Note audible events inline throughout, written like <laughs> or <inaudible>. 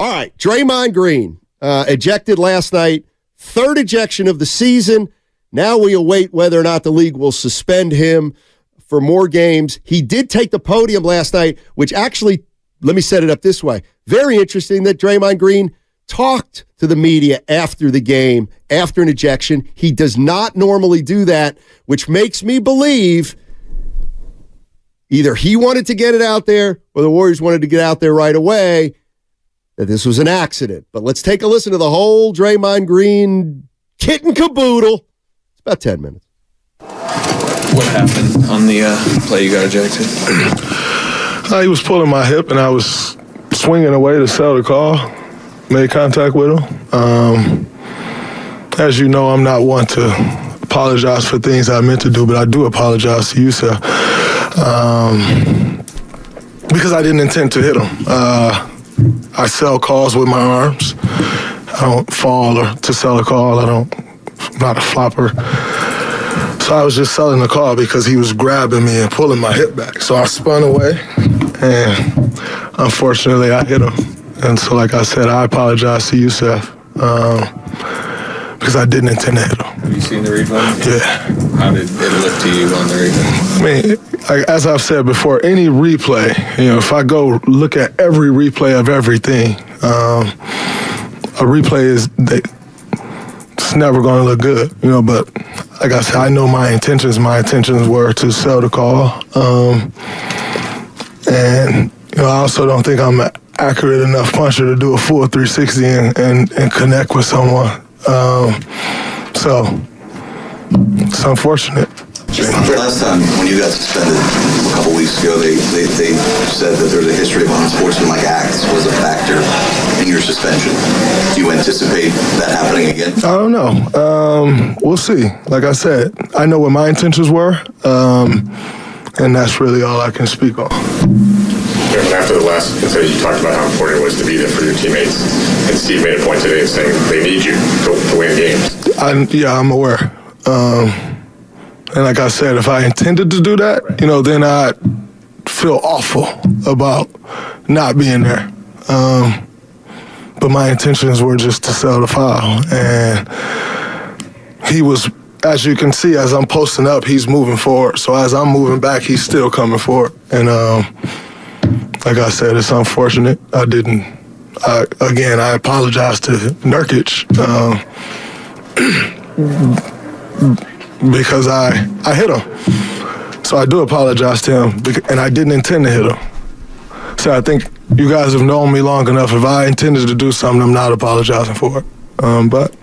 All right, Draymond Green uh, ejected last night, third ejection of the season. Now we await whether or not the league will suspend him for more games. He did take the podium last night, which actually, let me set it up this way. Very interesting that Draymond Green talked to the media after the game, after an ejection. He does not normally do that, which makes me believe either he wanted to get it out there or the Warriors wanted to get out there right away that this was an accident. But let's take a listen to the whole Draymond Green kit and caboodle. It's about 10 minutes. What happened on the uh, play you got ejected? Uh, he was pulling my hip, and I was swinging away to sell the call. Made contact with him. Um, as you know, I'm not one to apologize for things I meant to do, but I do apologize to Jusuf, um, because I didn't intend to hit him. Uh, I sell calls with my arms. I don't fall or to sell a call. I don't. I'm not a flopper. So I was just selling the call because he was grabbing me and pulling my hip back. So I spun away, and unfortunately, I hit him. And so, like I said, I apologize to Jusuf, um, because I didn't intend to hit him. Have you seen the replay? Yeah. How did it look to you on the replay? I mean, as I've said before, any replay, you know, if I go look at every replay of everything, um, a replay is they, it's never going to look good, you know. But like I said, I know my intentions. My intentions were to sell the call, um, and you know, I also don't think I'm an accurate enough puncher to do a full 360 and, and, and connect with someone. Um, so it's unfortunate. The last time when you got suspended a couple weeks ago, they, they, they said that there's a history of unsportsmanlike acts was a factor in your suspension. Do you anticipate that happening again? I don't know. Um, we'll see. Like I said, I know what my intentions were, um, and that's really all I can speak on. after the last incident, you talked about how important it was to be there for your teammates. And Steve made a point today of saying they need you to, to win games. I, yeah, I'm aware. Um, and like I said, if I intended to do that, you know, then I'd feel awful about not being there. Um, but my intentions were just to sell the foul. And he was, as you can see, as I'm posting up, he's moving forward. So as I'm moving back, he's still coming forward. And um, like I said, it's unfortunate. I didn't. I, again, I apologize to Nurkic. Um, <clears throat> because I I hit him. So I do apologize to him, and I didn't intend to hit him. So I think you guys have known me long enough. If I intended to do something, I'm not apologizing for it. Um, but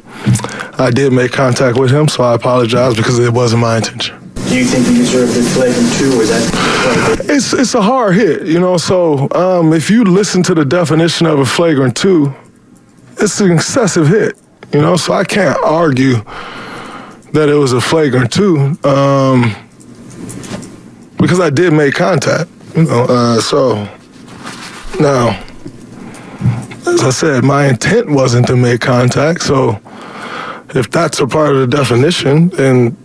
I did make contact with him, so I apologize because it wasn't my intention. Do you think you deserve the flagrant two, or is that? It's it's a hard hit, you know. So um, if you listen to the definition of a flagrant two, it's an excessive hit, you know. So I can't argue that it was a flagrant two um, because I did make contact. You know, uh, so now, as I said, my intent wasn't to make contact. So if that's a part of the definition, then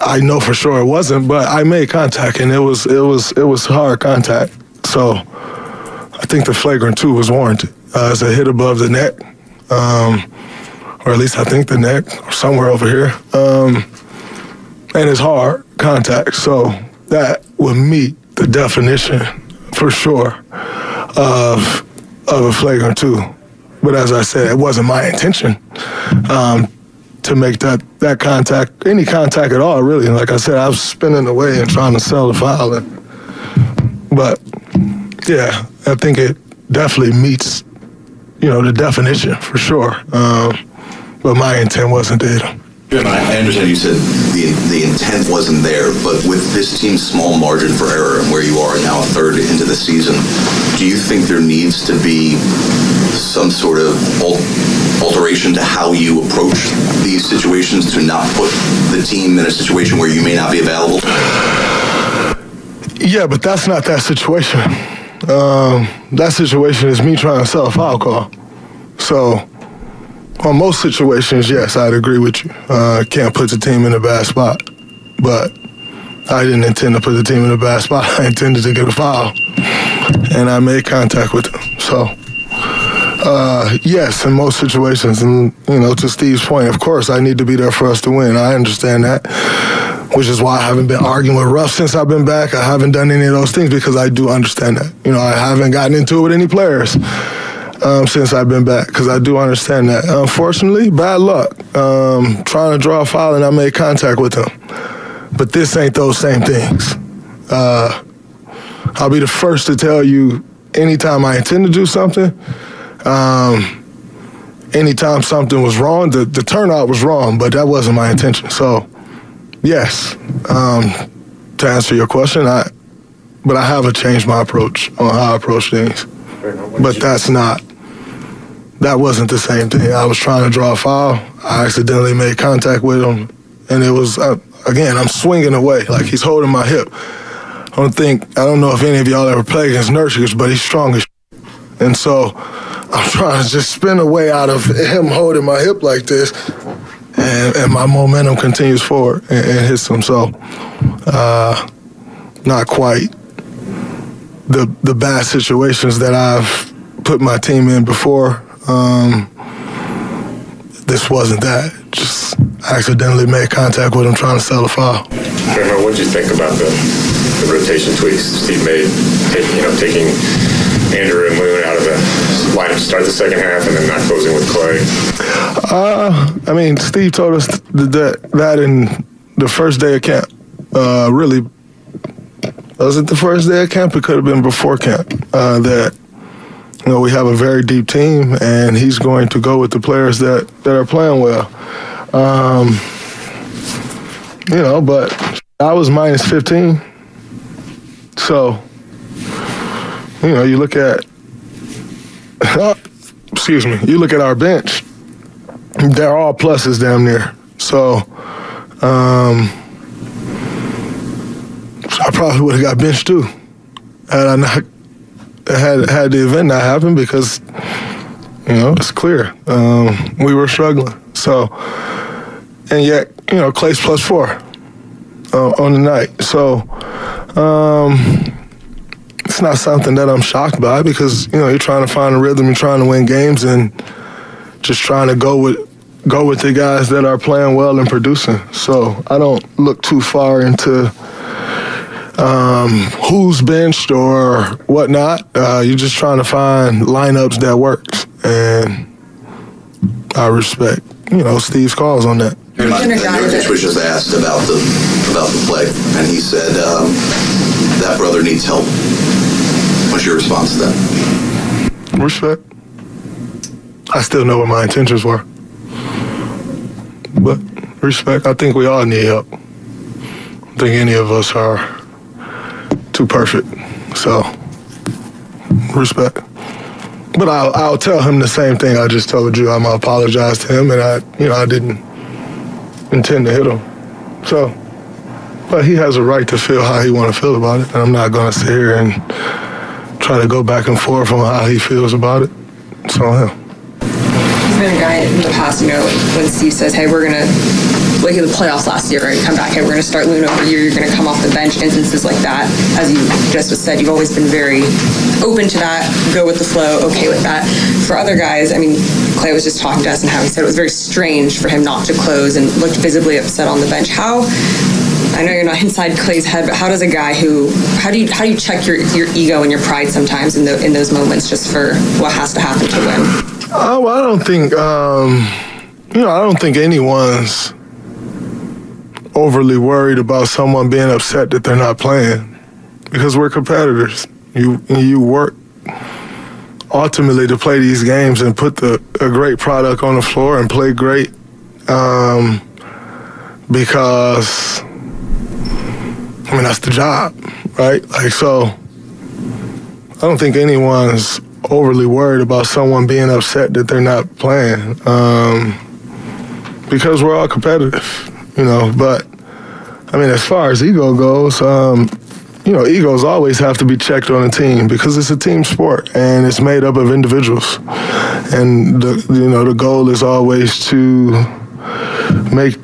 I know for sure it wasn't. But I made contact, and it was it was it was hard contact. So I think the flagrant two was warranted. Uh, it's a hit above the neck. Um, or at least I think the neck, or somewhere over here. Um, and it's hard contact, so that would meet the definition for sure of of a flagrant two. But as I said, it wasn't my intention um, to make that that contact, any contact at all, really. Like I said, I was spinning away and trying to sell the foul. And, but yeah, I think it definitely meets, you know, the definition for sure. Um, but my intent wasn't to hit I I understand you said the, the intent wasn't there, but with this team's small margin for error and where you are now third into the season, do you think there needs to be some sort of alteration to how you approach these situations to not put the team in a situation where you may not be available? Yeah, but that's not that situation. Um, that situation is me trying to sell a foul call. So, on most situations, yes, I'd agree with you. Uh, can't put the team in a bad spot. But I didn't intend to put the team in a bad spot. <laughs> I intended to get a foul. And I made contact with them. So, uh, yes, in most situations. And, you know, to Steve's point, of course, I need to be there for us to win. I understand that which is why I haven't been arguing with Ruff since I've been back. I haven't done any of those things because I do understand that. You know, I haven't gotten into it with any players um, since I've been back because I do understand that. Unfortunately, bad luck. Um, trying to draw a foul and I made contact with him. But this ain't those same things. Uh, I'll be the first to tell you anytime I intend to do something, um, anytime something was wrong, the, the turnout was wrong, but that wasn't my intention. So, yes, um, to answer your question, I, but I haven't changed my approach on how I approach things. But that's not, that wasn't the same thing. I was trying to draw a foul. I accidentally made contact with him, and it was, uh, again, I'm swinging away, like he's holding my hip. I don't think, I don't know if any of y'all ever played against Nurkic, but he's strong as And so I'm trying to just spin away out of him holding my hip like this, and, and my momentum continues forward and, and hits him. So, uh, not quite the the bad situations that I've put my team in before. Um, this wasn't that. Just accidentally made contact with him trying to sell a foul. Kramer, what did you think about the, the rotation tweaks Steve made, take, you know, taking Andrew and Moon out of the lineup to start the second half and then not closing with Clay? Uh, I mean, Steve told us th- that that in the first day of camp. Uh, really, was it the first day of camp? It could have been before camp. Uh, that you know we have a very deep team, and he's going to go with the players that that are playing well. Um, you know, but I was minus 15, so you know you look at. <laughs> excuse me. You look at our bench they're all pluses down there. So, um, I probably would have got benched too had I not had had the event not happen because you know it's clear um, we were struggling. So, and yet you know Clay's plus four uh, on the night. So, um, it's not something that I'm shocked by because you know you're trying to find a rhythm, you're trying to win games, and just trying to go with go with the guys that are playing well and producing. So I don't look too far into um, who's benched or whatnot. Uh, you're just trying to find lineups that works, and I respect you know Steve's calls on that. Nurkic was just asked about the about the play, and he said um, that brother needs help. What's your response to that? Respect. I still know what my intentions were. But respect, I think we all need help. I don't think any of us are too perfect. So, respect. But I'll, I'll tell him the same thing I just told you. I'm gonna apologize to him, and I, you know, I didn't intend to hit him. So, but he has a right to feel how he want to feel about it, and I'm not gonna sit here and try to go back and forth on how he feels about it. So, yeah. He's been a guy in the past, you know, when Steve says, hey, we're to, like in the playoffs last year, right, come back, hey, we're going to start Loon over you, you're going to come off the bench, instances like that. As you just said, you've always been very open to that, go with the flow, okay with that. For other guys, I mean, Clay was just talking to us and how he said it was very strange for him not to close and looked visibly upset on the bench. How I know you're not <laughs> inside Clay's head, but how does a guy who how do you how do you check your, your ego and your pride sometimes in the, in those moments just for what has to happen to win? Oh, I don't think um, you know. I don't think anyone's overly worried about someone being upset that they're not playing because we're competitors. You you work ultimately to play these games and put the a great product on the floor and play great um, because I mean that's the job, right? Like so, I don't think anyone's overly worried about someone being upset that they're not playing um, because we're all competitive, you know. But I mean, as far as ego goes, um, you know, egos always have to be checked on a team because it's a team sport and it's made up of individuals, and the you know the goal is always to make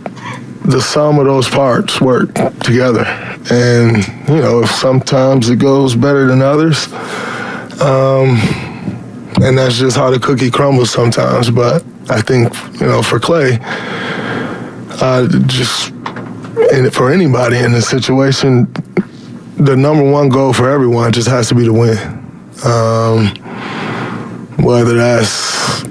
the sum of those parts work together. And you know, sometimes it goes better than others. Um, and that's just how the cookie crumbles sometimes. But I think you know, for Clay, uh, just for anybody in this situation, the number one goal for everyone just has to be to win. Um, whether that's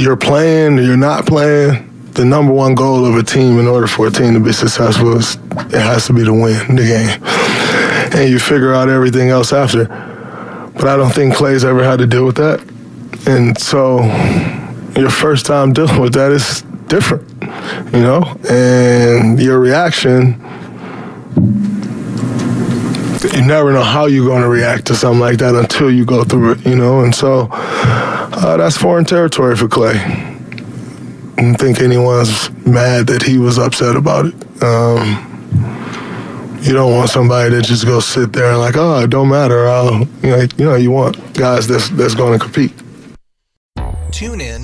you're playing or you're not playing, the number one goal of a team in order for a team to be successful is it has to be to win the game. And you figure out everything else after. But I don't think Clay's ever had to deal with that. And so your first time dealing with that is different, you know? And your reaction, you never know how you're going to react to something like that until you go through it, you know? And so uh, that's foreign territory for Clay. I don't think anyone's mad that he was upset about it. Um, you don't want somebody to just go sit there and like, oh, it don't matter. I'll, you know, you know, you want guys that's that's going to compete. TuneIn